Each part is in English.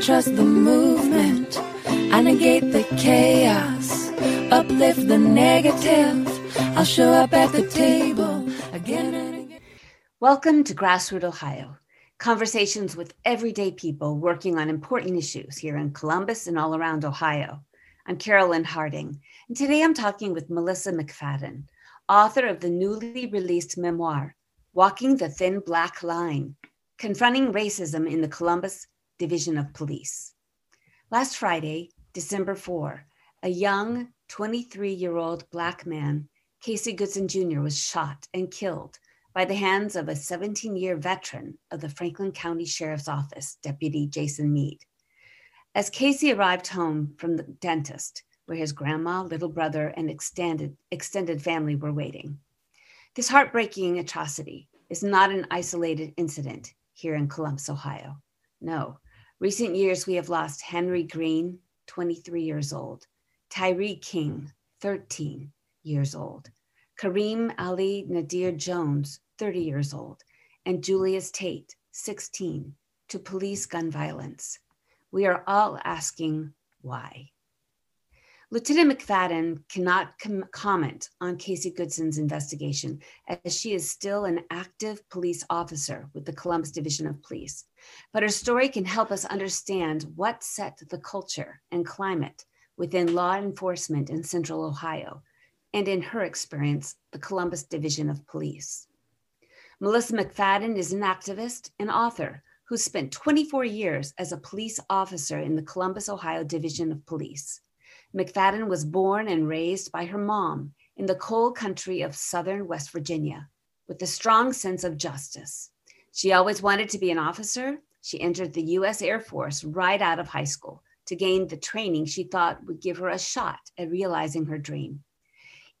trust the movement. I negate the chaos, uplift the negative. I'll show up at the table again and again. Welcome to Grassroot Ohio, conversations with everyday people working on important issues here in Columbus and all around Ohio. I'm Carolyn Harding, and today I'm talking with Melissa McFadden, author of the newly released memoir, Walking the Thin Black Line Confronting Racism in the Columbus Division of Police. Last Friday, December 4, a young 23 year old Black man, Casey Goodson Jr., was shot and killed by the hands of a 17 year veteran of the Franklin County Sheriff's Office, Deputy Jason Meade. As Casey arrived home from the dentist, where his grandma, little brother, and extended, extended family were waiting, this heartbreaking atrocity is not an isolated incident here in Columbus, Ohio. No, recent years we have lost Henry Green, 23 years old, Tyree King, 13 years old, Kareem Ali Nadir Jones, 30 years old, and Julius Tate, 16, to police gun violence. We are all asking why. Lieutenant McFadden cannot com- comment on Casey Goodson's investigation as she is still an active police officer with the Columbus Division of Police. But her story can help us understand what set the culture and climate within law enforcement in Central Ohio, and in her experience, the Columbus Division of Police. Melissa McFadden is an activist and author who spent 24 years as a police officer in the Columbus, Ohio Division of Police. McFadden was born and raised by her mom in the coal country of southern West Virginia with a strong sense of justice. She always wanted to be an officer. She entered the U.S. Air Force right out of high school to gain the training she thought would give her a shot at realizing her dream.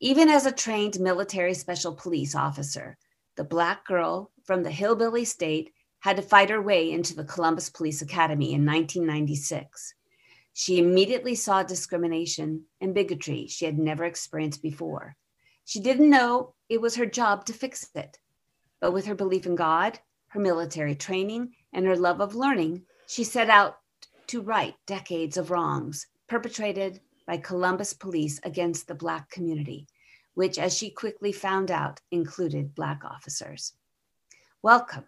Even as a trained military special police officer, the black girl from the hillbilly state had to fight her way into the Columbus Police Academy in 1996. She immediately saw discrimination and bigotry she had never experienced before. She didn't know it was her job to fix it. But with her belief in God, her military training, and her love of learning, she set out to right decades of wrongs perpetrated by Columbus police against the Black community, which, as she quickly found out, included Black officers. Welcome.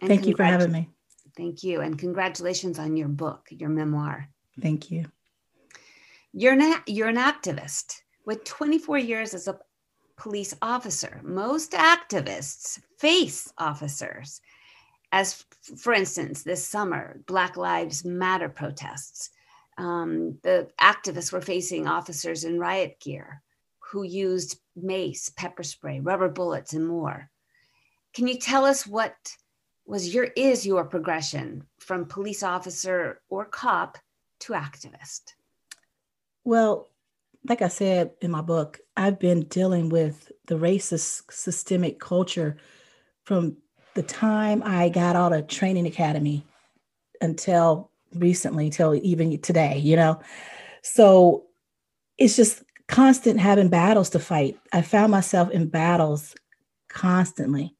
Thank you for having me. Thank you. And congratulations on your book, your memoir. Thank you. You're an, you're an activist with 24 years as a police officer. Most activists face officers. As, for instance, this summer, Black Lives Matter protests. Um, the activists were facing officers in riot gear who used mace, pepper spray, rubber bullets, and more. Can you tell us what was your is your progression from police officer or cop to activist? Well, like I said in my book, I've been dealing with the racist systemic culture from the time I got out of training academy until recently, till even today, you know. So it's just constant having battles to fight. I found myself in battles constantly.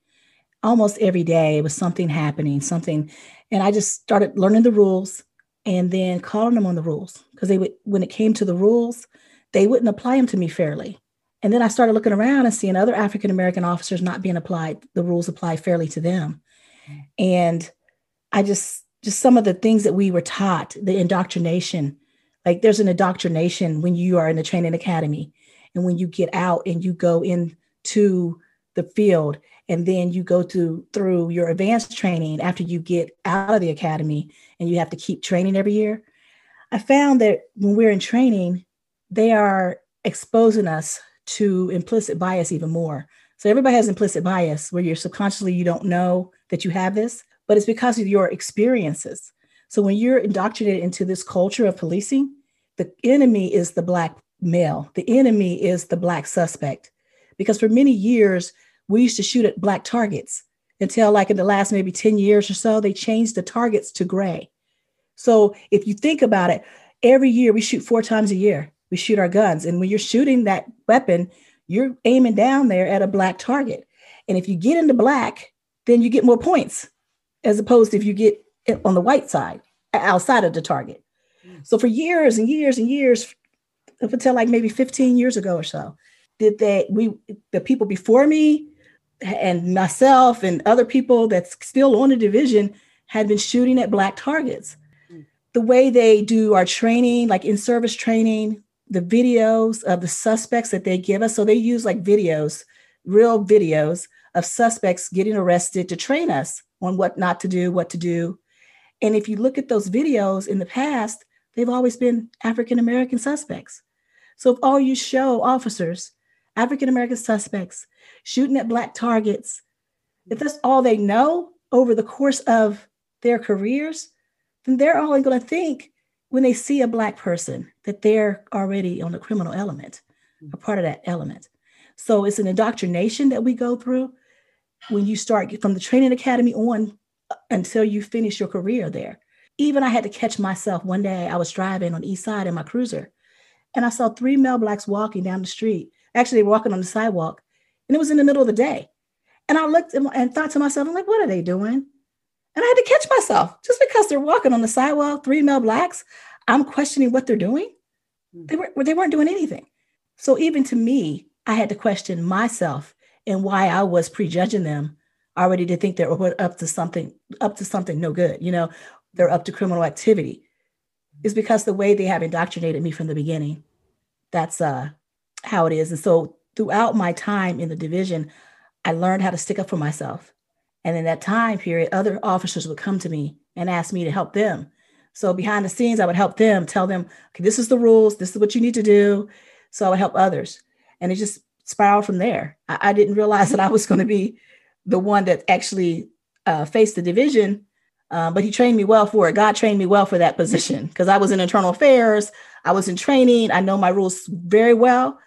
Almost every day it was something happening, something, and I just started learning the rules and then calling them on the rules. Because they would when it came to the rules they wouldn't apply them to me fairly. And then i started looking around and seeing other african american officers not being applied the rules apply fairly to them. And i just just some of the things that we were taught the indoctrination like there's an indoctrination when you are in the training academy and when you get out and you go into the field and then you go to through your advanced training after you get out of the academy and you have to keep training every year i found that when we're in training they are exposing us to implicit bias even more. So everybody has implicit bias where you're subconsciously you don't know that you have this but it's because of your experiences. So when you're indoctrinated into this culture of policing the enemy is the black male. The enemy is the black suspect because for many years we used to shoot at black targets until like in the last maybe 10 years or so, they changed the targets to gray. So if you think about it, every year we shoot four times a year. We shoot our guns. And when you're shooting that weapon, you're aiming down there at a black target. And if you get into black, then you get more points as opposed to if you get on the white side. outside of the target. Mm. So for years and years and years, up until like maybe 15 years ago or so, did they we the people before me and myself and other people that's still on the division had been shooting at black targets. Mm. The way they do our training, like in service training, the videos of the suspects that they give us. So they use like videos, real videos of suspects getting arrested to train us on what not to do, what to do. And if you look at those videos in the past, they've always been African American suspects. So if all you show officers, African American suspects shooting at black targets, if that's all they know over the course of their careers, then they're only going to think when they see a black person that they're already on the criminal element, a part of that element. So it's an indoctrination that we go through when you start from the training academy on uh, until you finish your career there. Even I had to catch myself one day. I was driving on East Side in my cruiser, and I saw three male blacks walking down the street. Actually, walking on the sidewalk, and it was in the middle of the day. And I looked and thought to myself, I'm like, what are they doing? And I had to catch myself just because they're walking on the sidewalk, three male blacks. I'm questioning what they're doing. Hmm. They, were, they weren't doing anything. So even to me, I had to question myself and why I was prejudging them already to think they're up to something, up to something no good. You know, they're up to criminal activity. Is because the way they have indoctrinated me from the beginning. That's uh how it is. And so throughout my time in the division, I learned how to stick up for myself. And in that time period, other officers would come to me and ask me to help them. So behind the scenes, I would help them, tell them, okay, this is the rules, this is what you need to do. So I would help others. And it just spiraled from there. I, I didn't realize that I was going to be the one that actually uh, faced the division, uh, but he trained me well for it. God trained me well for that position because I was in internal affairs, I was in training, I know my rules very well.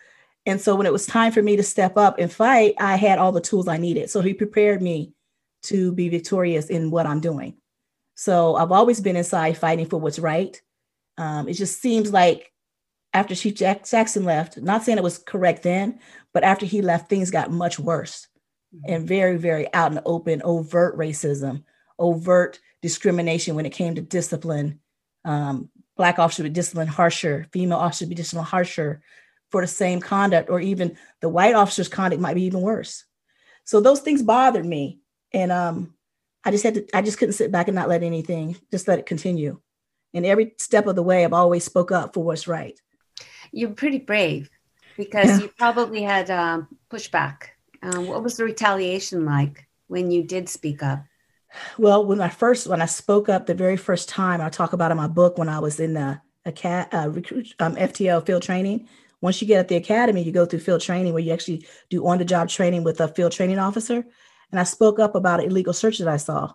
And so when it was time for me to step up and fight, I had all the tools I needed. So he prepared me to be victorious in what I'm doing. So I've always been inside fighting for what's right. Um, it just seems like after Chief Jack Jackson left, not saying it was correct then, but after he left, things got much worse mm-hmm. and very, very out in the open, overt racism, overt discrimination when it came to discipline. Um, Black officers would discipline harsher, female officers be disciplined harsher for the same conduct, or even the white officer's conduct might be even worse. So those things bothered me. And um, I just had to, I just couldn't sit back and not let anything, just let it continue. And every step of the way, I've always spoke up for what's right. You're pretty brave because yeah. you probably had um, pushback. Um, what was the retaliation like when you did speak up? Well, when I first, when I spoke up the very first time, I talk about in my book when I was in the a cat uh, recruit um, FTO field training. Once you get at the academy, you go through field training where you actually do on the job training with a field training officer. And I spoke up about an illegal search that I saw.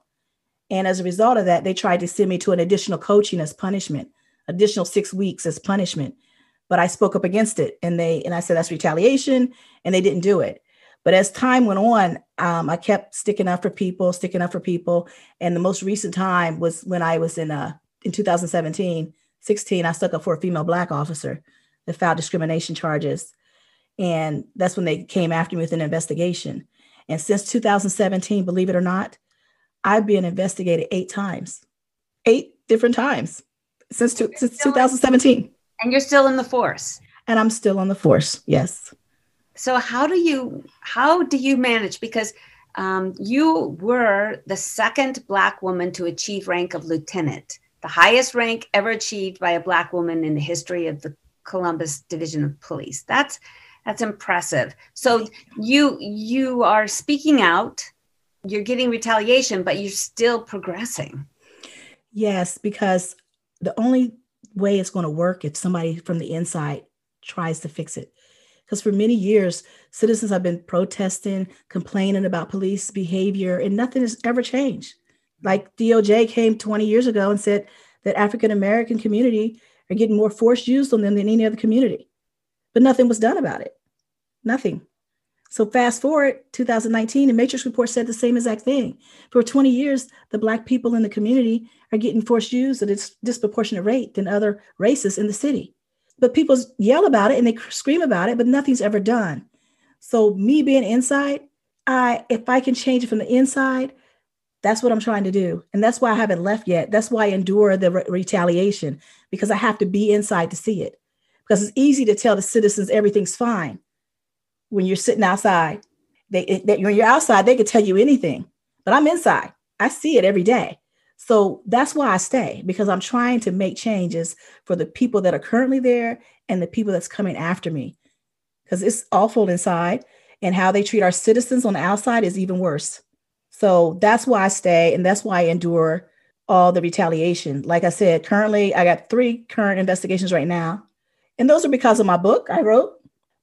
And as a result of that, they tried to send me to an additional coaching as punishment, additional six weeks as punishment but I spoke up against it and they and I said that's retaliation and they didn't do it. But as time went on, um, I kept sticking up for people, sticking up for people. And the most recent time was when I was in uh, in 2017, 16, I stuck up for a female black officer that filed discrimination charges. And that's when they came after me with an investigation. And since 2017, believe it or not, I've been investigated eight times, eight different times since, to, since 2017. And you're still in the force. And I'm still on the force. Yes. So how do you how do you manage because um, you were the second black woman to achieve rank of lieutenant, the highest rank ever achieved by a black woman in the history of the Columbus Division of Police. That's that's impressive. So you you are speaking out, you're getting retaliation, but you're still progressing. Yes, because the only way it's going to work if somebody from the inside tries to fix it. Because for many years, citizens have been protesting, complaining about police behavior, and nothing has ever changed. Like DOJ came 20 years ago and said that African American community are getting more force used on them than any other community, but nothing was done about it. Nothing. So fast forward 2019, the Matrix report said the same exact thing. For 20 years, the Black people in the community are getting forced used at a disproportionate rate than other races in the city. But people yell about it and they scream about it, but nothing's ever done. So me being inside, I if I can change it from the inside, That's what I'm trying to do. And that's why I haven't left yet. That's why I endure the re- retaliation because I have to be inside to see it. Because it's easy to tell the citizens everything's fine when you're sitting outside. They, they, when you're outside, they can tell you anything, but I'm inside. I see it every day. So that's why I stay because I'm trying to make changes for the people that are currently there and the people that's coming after me. Because it's awful inside, and how they treat our citizens on the outside is even worse. So that's why I stay, and that's why I endure all the retaliation. Like I said, currently I got three current investigations right now, and those are because of my book I wrote.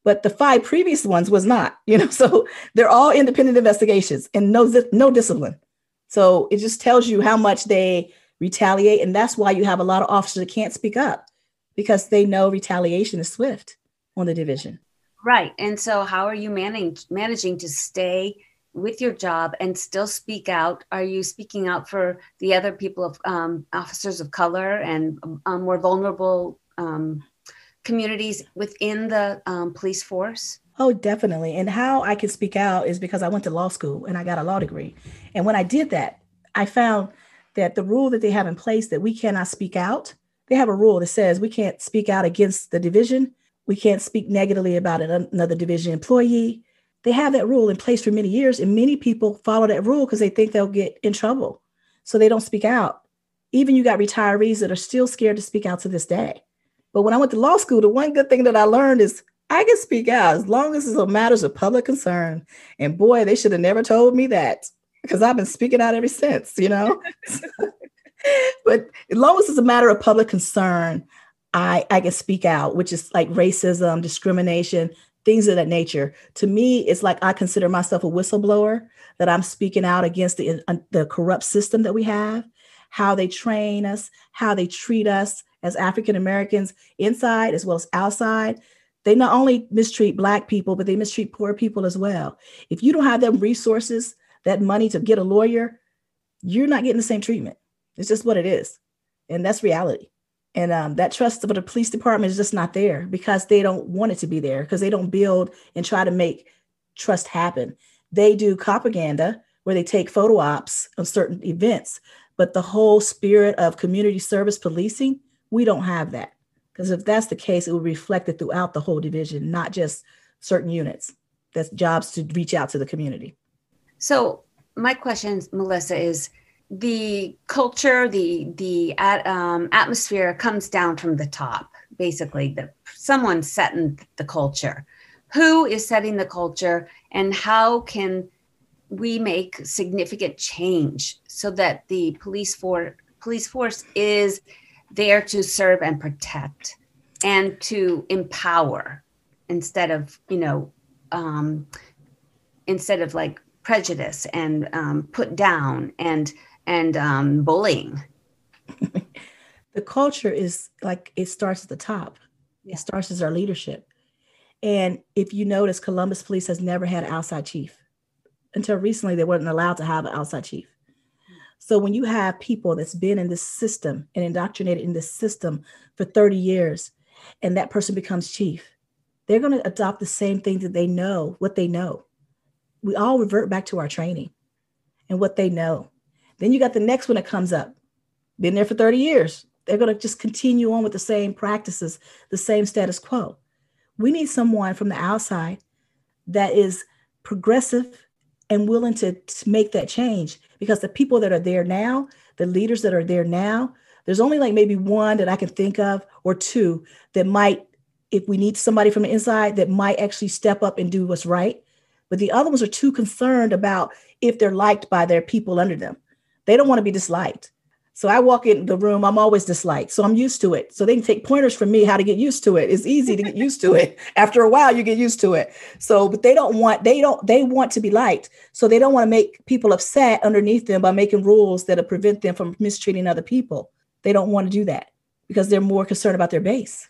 But the five previous ones was not, you know. So they're all independent investigations and no no discipline. So it just tells you how much they retaliate, and that's why you have a lot of officers that can't speak up because they know retaliation is swift on the division. Right. And so, how are you managing managing to stay with your job and still speak out? Are you speaking out for the other people of um, officers of color and um, more vulnerable um, communities within the um, police force? Oh, definitely. And how I can speak out is because I went to law school and I got a law degree. And when I did that, I found that the rule that they have in place that we cannot speak out, they have a rule that says we can't speak out against the division. We can't speak negatively about another division employee. They have that rule in place for many years, and many people follow that rule because they think they'll get in trouble. So they don't speak out. Even you got retirees that are still scared to speak out to this day. But when I went to law school, the one good thing that I learned is I can speak out as long as it's a matters of public concern. And boy, they should have never told me that because I've been speaking out ever since, you know. but as long as it's a matter of public concern, I, I can speak out, which is like racism, discrimination, things of that nature. To me, it's like I consider myself a whistleblower, that I'm speaking out against the, uh, the corrupt system that we have, how they train us, how they treat us as African Americans inside as well as outside. They not only mistreat Black people, but they mistreat poor people as well. If you don't have them resources, that money to get a lawyer, you're not getting the same treatment. It's just what it is. And that's reality. And um, that trust of the police department is just not there because they don't want it to be there because they don't build and try to make trust happen. They do propaganda where they take photo ops on certain events, but the whole spirit of community service policing, we don't have that. Because if that's the case, it will reflect it throughout the whole division, not just certain units. That's jobs to reach out to the community. So my question, Melissa, is the culture, the the at, um, atmosphere comes down from the top. Basically, the someone setting the culture. Who is setting the culture, and how can we make significant change so that the police for police force is there to serve and protect and to empower instead of you know um, instead of like prejudice and um, put down and and um, bullying the culture is like it starts at the top yeah. it starts as our leadership and if you notice columbus police has never had an outside chief until recently they weren't allowed to have an outside chief so when you have people that's been in this system and indoctrinated in this system for 30 years, and that person becomes chief, they're going to adopt the same things that they know, what they know. We all revert back to our training and what they know. Then you got the next one that comes up, been there for 30 years. They're going to just continue on with the same practices, the same status quo. We need someone from the outside that is progressive and willing to, to make that change because the people that are there now, the leaders that are there now, there's only like maybe one that I can think of or two that might, if we need somebody from the inside, that might actually step up and do what's right. But the other ones are too concerned about if they're liked by their people under them. They don't want to be disliked. So I walk in the room, I'm always disliked. So I'm used to it. So they can take pointers from me how to get used to it. It's easy to get used to it. After a while, you get used to it. So, but they don't want, they don't, they want to be liked. So they don't want to make people upset underneath them by making rules that'll prevent them from mistreating other people. They don't want to do that because they're more concerned about their base.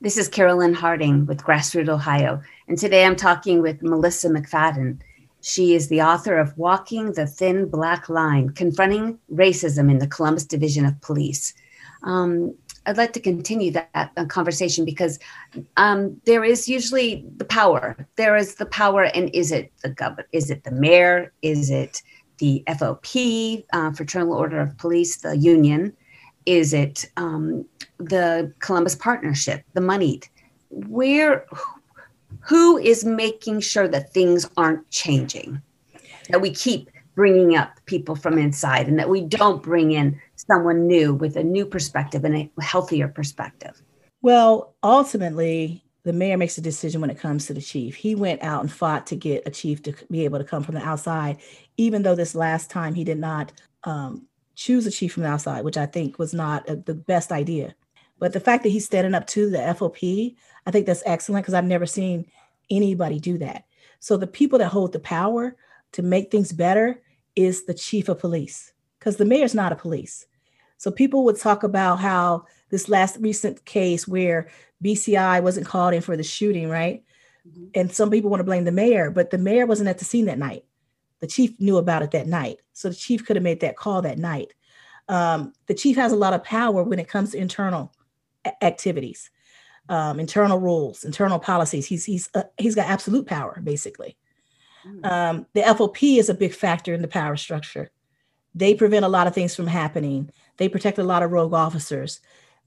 This is Carolyn Harding with Grassroot Ohio. And today I'm talking with Melissa McFadden. She is the author of Walking the Thin Black Line Confronting Racism in the Columbus Division of Police. Um, I'd like to continue that uh, conversation because um, there is usually the power. There is the power, and is it the governor? Is it the mayor? Is it the FOP, uh, Fraternal Order of Police, the union? Is it um, the Columbus Partnership, the moneyed? Where, who is making sure that things aren't changing? That we keep bringing up people from inside and that we don't bring in someone new with a new perspective and a healthier perspective? Well, ultimately, the mayor makes a decision when it comes to the chief. He went out and fought to get a chief to be able to come from the outside, even though this last time he did not um, choose a chief from the outside, which I think was not a, the best idea. But the fact that he's standing up to the FOP, I think that's excellent because I've never seen anybody do that. So the people that hold the power to make things better is the chief of police because the mayor's not a police. So people would talk about how this last recent case where BCI wasn't called in for the shooting, right? Mm-hmm. And some people want to blame the mayor, but the mayor wasn't at the scene that night. The chief knew about it that night. So the chief could have made that call that night. Um, the chief has a lot of power when it comes to internal a- activities, um, internal rules, internal policies. He's he's uh, he's got absolute power basically. Mm. Um, the FOP is a big factor in the power structure. They prevent a lot of things from happening. They protect a lot of rogue officers,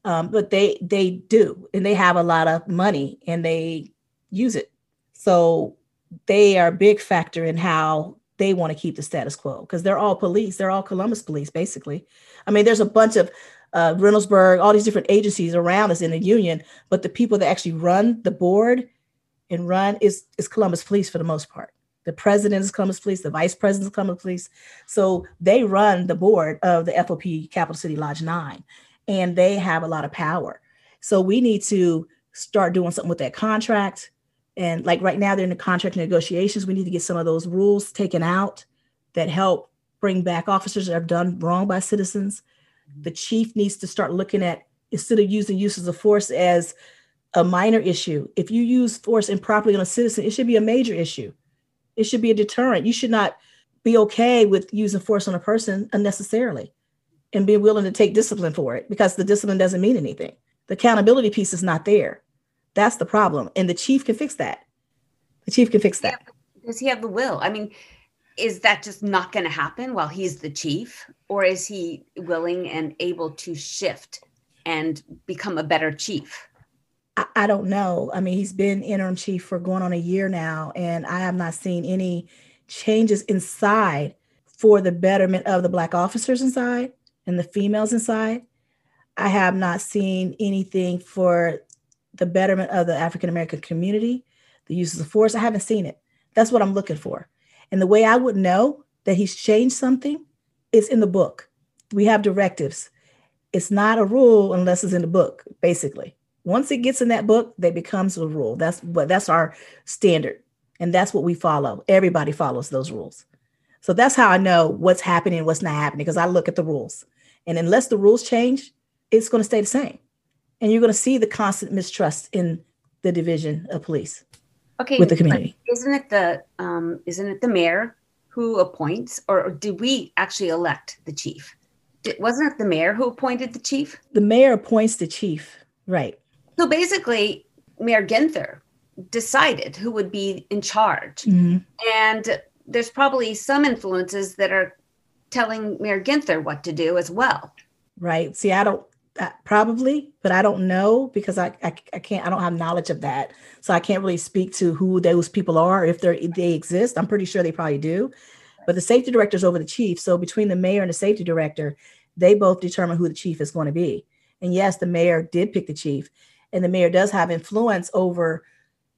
um, but they they do, and they have a lot of money and they use it. So they are a big factor in how they want to keep the status quo because they're all police. They're all Columbus police, basically. I mean, there's a bunch of uh, Reynoldsburg, all these different agencies around us in the union, but the people that actually run the board and run is is Columbus Police for the most part. The president is Columbus Police, the vice president is Columbus Police. So they run the board of the FOP Capital City Lodge 9, and they have a lot of power. So we need to start doing something with that contract. And like right now, they're in the contract negotiations. We need to get some of those rules taken out that help bring back officers that have done wrong by citizens. The chief needs to start looking at instead of using uses of force as a minor issue. If you use force improperly on a citizen, it should be a major issue. It should be a deterrent. You should not be okay with using force on a person unnecessarily and be willing to take discipline for it because the discipline doesn't mean anything. The accountability piece is not there. That's the problem. And the chief can fix that. The chief can fix that. Does he have the will? I mean, is that just not going to happen while he's the chief? Or is he willing and able to shift and become a better chief? I, don't know. I mean, he's been interim chief for going on a year now, and I have not seen any changes inside for the betterment of the Black officers inside and the females inside. I have not seen anything for the betterment of the African American community, the uses of force. I haven't seen it. That's what I'm looking for. And the way I would know that he's changed something is in the book. We have directives. It's not a rule unless it's in the book, basically. Once it gets in that book, that becomes a rule. That's what that's our standard. And that's what we follow. Everybody follows those rules. So that's how I know what's happening what's not happening because I look at the rules. And unless the rules change, it's going to stay the same. And you're going to see the constant mistrust in the division of police. Okay, with the community. Isn't it the um, isn't it the mayor who appoints, or did we actually elect the chief? Did, wasn't it the mayor who appointed the chief? The mayor appoints the chief, right? So basically, Mayor Ginther decided who would be in charge. Mm-hmm. And there's probably some influences that are telling Mayor Ginther what to do as well. Right. See, I don't Uh, probably, but I don't know because I, I, I can't I don't have knowledge of that, so I can't really speak to who those people are if they they exist. I'm pretty sure they probably do, but the safety director is over the chief. So between the mayor and the safety director, they both determine who the chief is going to be. And yes, the mayor did pick the chief, and the mayor does have influence over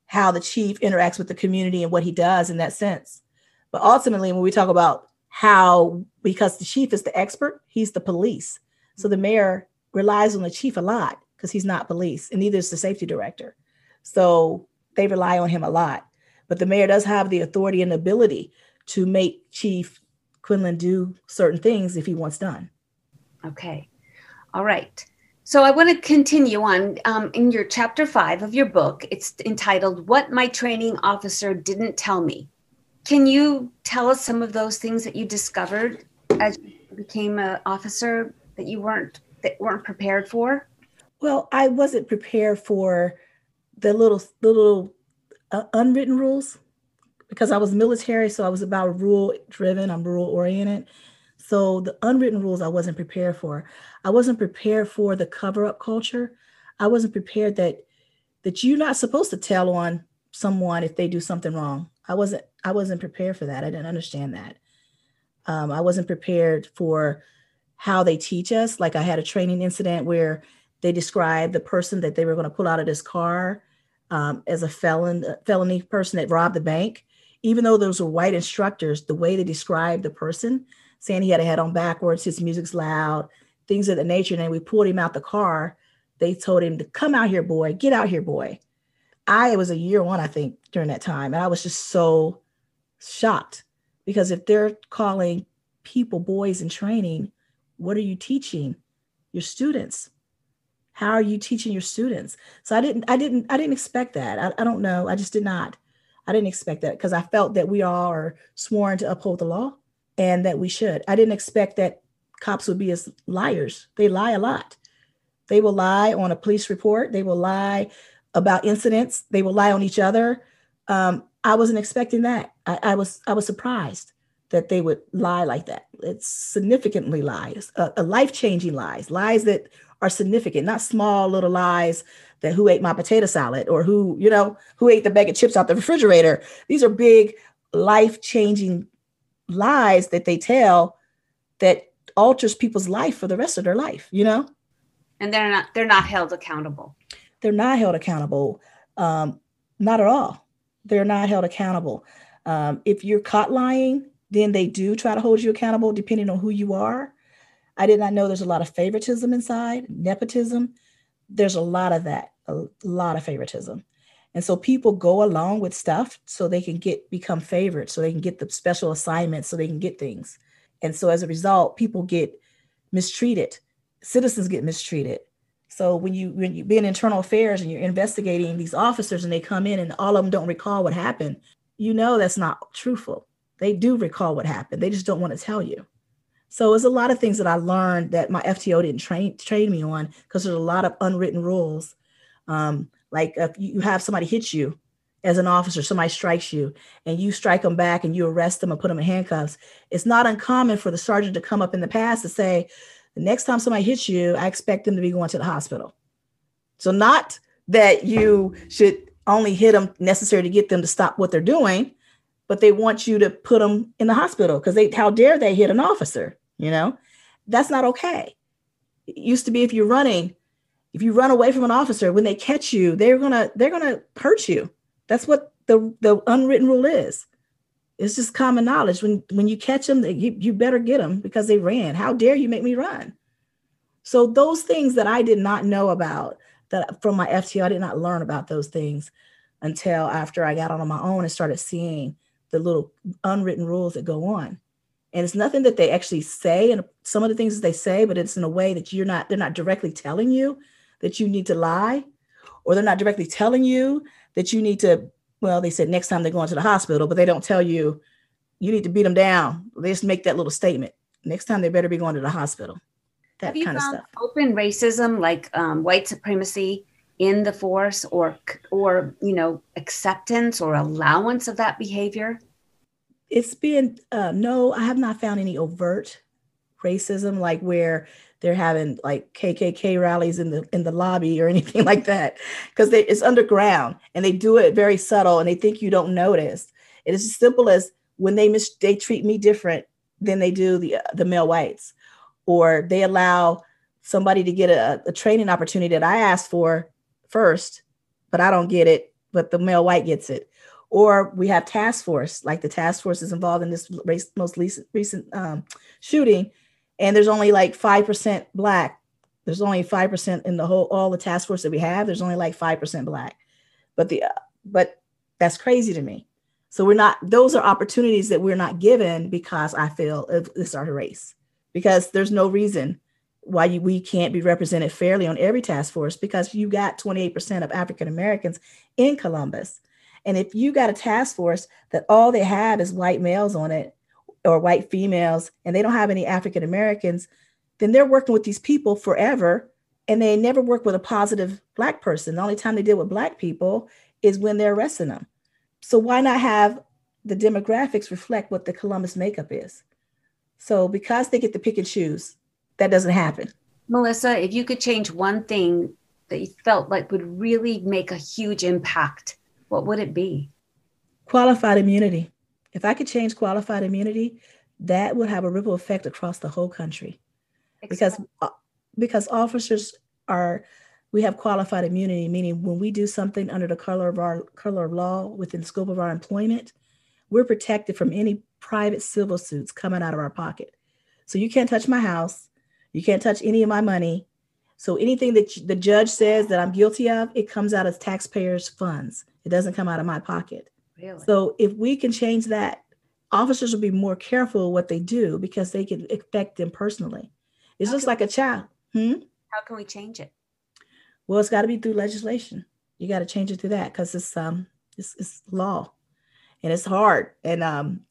how the chief interacts with the community and what he does in that sense. But ultimately, when we talk about how, because the chief is the expert, he's the police. So the mayor relies on the chief a lot because he's not police, and neither is the safety director. So they rely on him a lot. But the mayor does have the authority and ability to make Chief Quinlan do certain things if he wants done. Okay. All right. So I want to continue on um, in your chapter five of your book. It's entitled "What My Training Officer Didn't Tell Me." Can you tell us some of those things that you discovered as you became an officer that you weren't that weren't prepared for? Well, I wasn't prepared for the little little uh, unwritten rules because I was military, so I was about rule driven, I'm rule oriented. So the unwritten rules I wasn't prepared for. I wasn't prepared for the cover up culture. I wasn't prepared that that you're not supposed to tell on someone if they do something wrong. I wasn't I wasn't prepared for that. I didn't understand that. Um, I wasn't prepared for how they teach us. Like I had a training incident where they described the person that they were going to pull out of this car um, as a felon, felony person that robbed the bank. Even though those were white instructors, the way they described the person, saying he had a head on backwards, his music's loud, things of the nature. And then we pulled him out the car. They told him to come out here, boy, get out here, boy. I was a year one, I think, during that time. And I was just so shocked because if they're calling people boys in training, what are you teaching your students? How are you teaching your students? So I didn't, I didn't, I didn't expect that. I, I don't know. I just did not. I didn't expect that because I felt that we all are sworn to uphold the law and that we should. I didn't expect that cops would be as liars. They lie a lot. They will lie on a police report. They will lie about incidents. They will lie on each other. Um, I wasn't expecting that. I, I, was I was surprised that they would lie like that. It's significantly lies, a, a life changing lies, lies that are significant, not small little lies that who ate my potato salad or who you know who ate the bag of chips out the refrigerator. These are big life changing lies that they tell that alters people's life for the rest of their life. You know, and they're not they're not held accountable. They're not held accountable. Um, not at all they're not held accountable. Um, if you're caught lying, then they do try to hold you accountable depending on who you are. I did not know there's a lot of favoritism inside, nepotism. There's a lot of that, a lot of favoritism. And so people go along with stuff so they can get become favorites, so they can get the special assignments, so they can get things. And so as a result, people get mistreated. Citizens get mistreated. So when you when you be in internal affairs and you're investigating these officers and they come in and all of them don't recall what happened, you know that's not truthful. They do recall what happened. They just don't want to tell you. So there's a lot of things that I learned that my FTO didn't train train me on because there's a lot of unwritten rules. Um, like if you have somebody hit you as an officer, somebody strikes you and you strike them back and you arrest them and put them in handcuffs. It's not uncommon for the sergeant to come up in the past to say, the next time somebody hits you, I expect them to be going to the hospital. So, not that you should only hit them necessary to get them to stop what they're doing, but they want you to put them in the hospital because they how dare they hit an officer, you know? That's not okay. It used to be if you're running, if you run away from an officer, when they catch you, they're gonna they're gonna hurt you. That's what the the unwritten rule is. It's just common knowledge. When when you catch them, you, you better get them because they ran. How dare you make me run? So those things that I did not know about that from my FTO, I did not learn about those things until after I got on my own and started seeing the little unwritten rules that go on. And it's nothing that they actually say, and some of the things that they say, but it's in a way that you're not, they're not directly telling you that you need to lie, or they're not directly telling you that you need to well, they said next time they're going to the hospital, but they don't tell you you need to beat them down. They just make that little statement. Next time they better be going to the hospital. That Have you kind found of stuff. Open racism, like um, white supremacy, in the force, or or you know acceptance or allowance of that behavior. It's been uh, no, I have not found any overt racism, like where they're having like KKK rallies in the in the lobby or anything like that because it's underground and they do it very subtle and they think you don't notice. It is as simple as when they mis- they treat me different than they do the the male whites, or they allow somebody to get a, a training opportunity that I asked for first, but I don't get it, but the male white gets it. Or we have task force, like the task force is involved in this race, most recent, recent um, shooting and there's only like 5% black. There's only 5% in the whole all the task force that we have there's only like 5% black. But the uh, but that's crazy to me. So we're not those are opportunities that we're not given because i feel it's our race because there's no reason why you, we can't be represented fairly on every task force because you got 28% of african americans in columbus and if you got a task force that all they have is white males on it or white females and they don't have any African Americans, then they're working with these people forever and they never work with a positive black person. The only time they deal with black people is when they're arresting them. So why not have the demographics reflect what the Columbus makeup is. So because they get to pick and choose, that doesn't happen. Melissa, if you could change one thing that you felt like would really make a huge impact, what would it be? Qualified immunity. If I could change qualified immunity, that would have a ripple effect across the whole country. Because uh, because officers are we have qualified immunity, meaning when we do something under the color of our color of law within the scope of our employment, we're protected from any private civil suits coming out of our pocket. So you can't touch my house, you can't touch any of my money. So anything that the judge says that I'm guilty of, it comes out of taxpayers' funds. It doesn't come out of my pocket. Really? So if we can change that, officers will be more careful what they do because they can affect them personally. It's How just like a child. Hmm? How can we change it? Well, it's got to be through legislation. You got to change it through that because it's um it's, it's law, and it's hard. And um,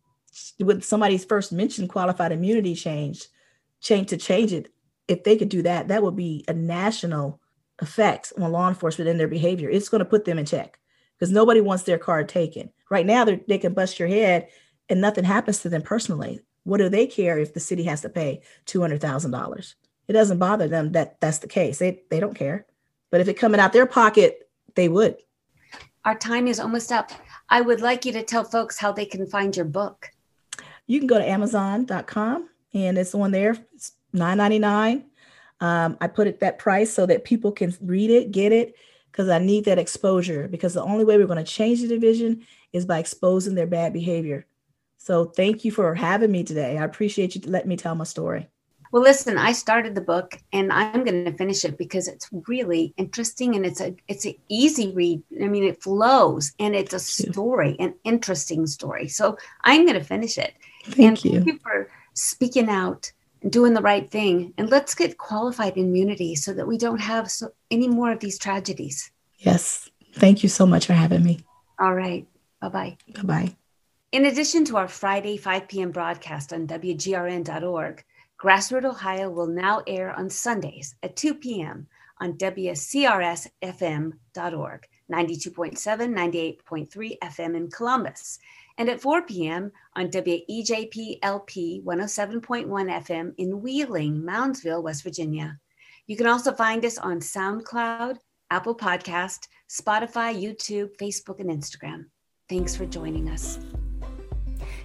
when somebody's first mentioned qualified immunity change, change to change it, if they could do that, that would be a national effect on law enforcement and their behavior. It's going to put them in check because nobody wants their card taken. Right now, they can bust your head and nothing happens to them personally. What do they care if the city has to pay two hundred thousand dollars? It doesn't bother them that that's the case. They they don't care. But if it coming out their pocket, they would. Our time is almost up. I would like you to tell folks how they can find your book. You can go to Amazon.com and it's on there. It's $9.99. Um, I put it that price so that people can read it, get it, because I need that exposure. Because the only way we're going to change the division is by exposing their bad behavior. So thank you for having me today. I appreciate you letting me tell my story. Well, listen, I started the book and I'm going to finish it because it's really interesting and it's a it's an easy read. I mean, it flows and it's a story, an interesting story. So I'm going to finish it. Thank and you. Thank you for speaking out and doing the right thing. And let's get qualified immunity so that we don't have so, any more of these tragedies. Yes. Thank you so much for having me. All right. Bye bye. Bye bye. In addition to our Friday 5 p.m. broadcast on WGRN.org, Grassroot Ohio will now air on Sundays at 2 p.m. on WCRSFM.org, 92.7, 98.3 FM in Columbus, and at 4 p.m. on WEJP-LP 107.1 FM in Wheeling, Moundsville, West Virginia. You can also find us on SoundCloud, Apple Podcast, Spotify, YouTube, Facebook, and Instagram. Thanks for joining us.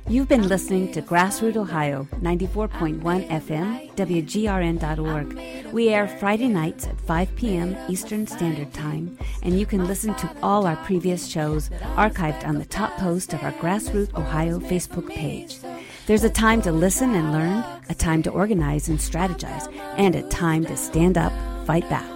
You've been listening to Grassroot Ohio, 94.1 FM, WGRN.org. We air Friday nights at 5 p.m. Eastern Standard Time, and you can listen to all our previous shows archived on the top post of our Grassroot Ohio Facebook page. There's a time to listen and learn, a time to organize and strategize, and a time to stand up, fight back.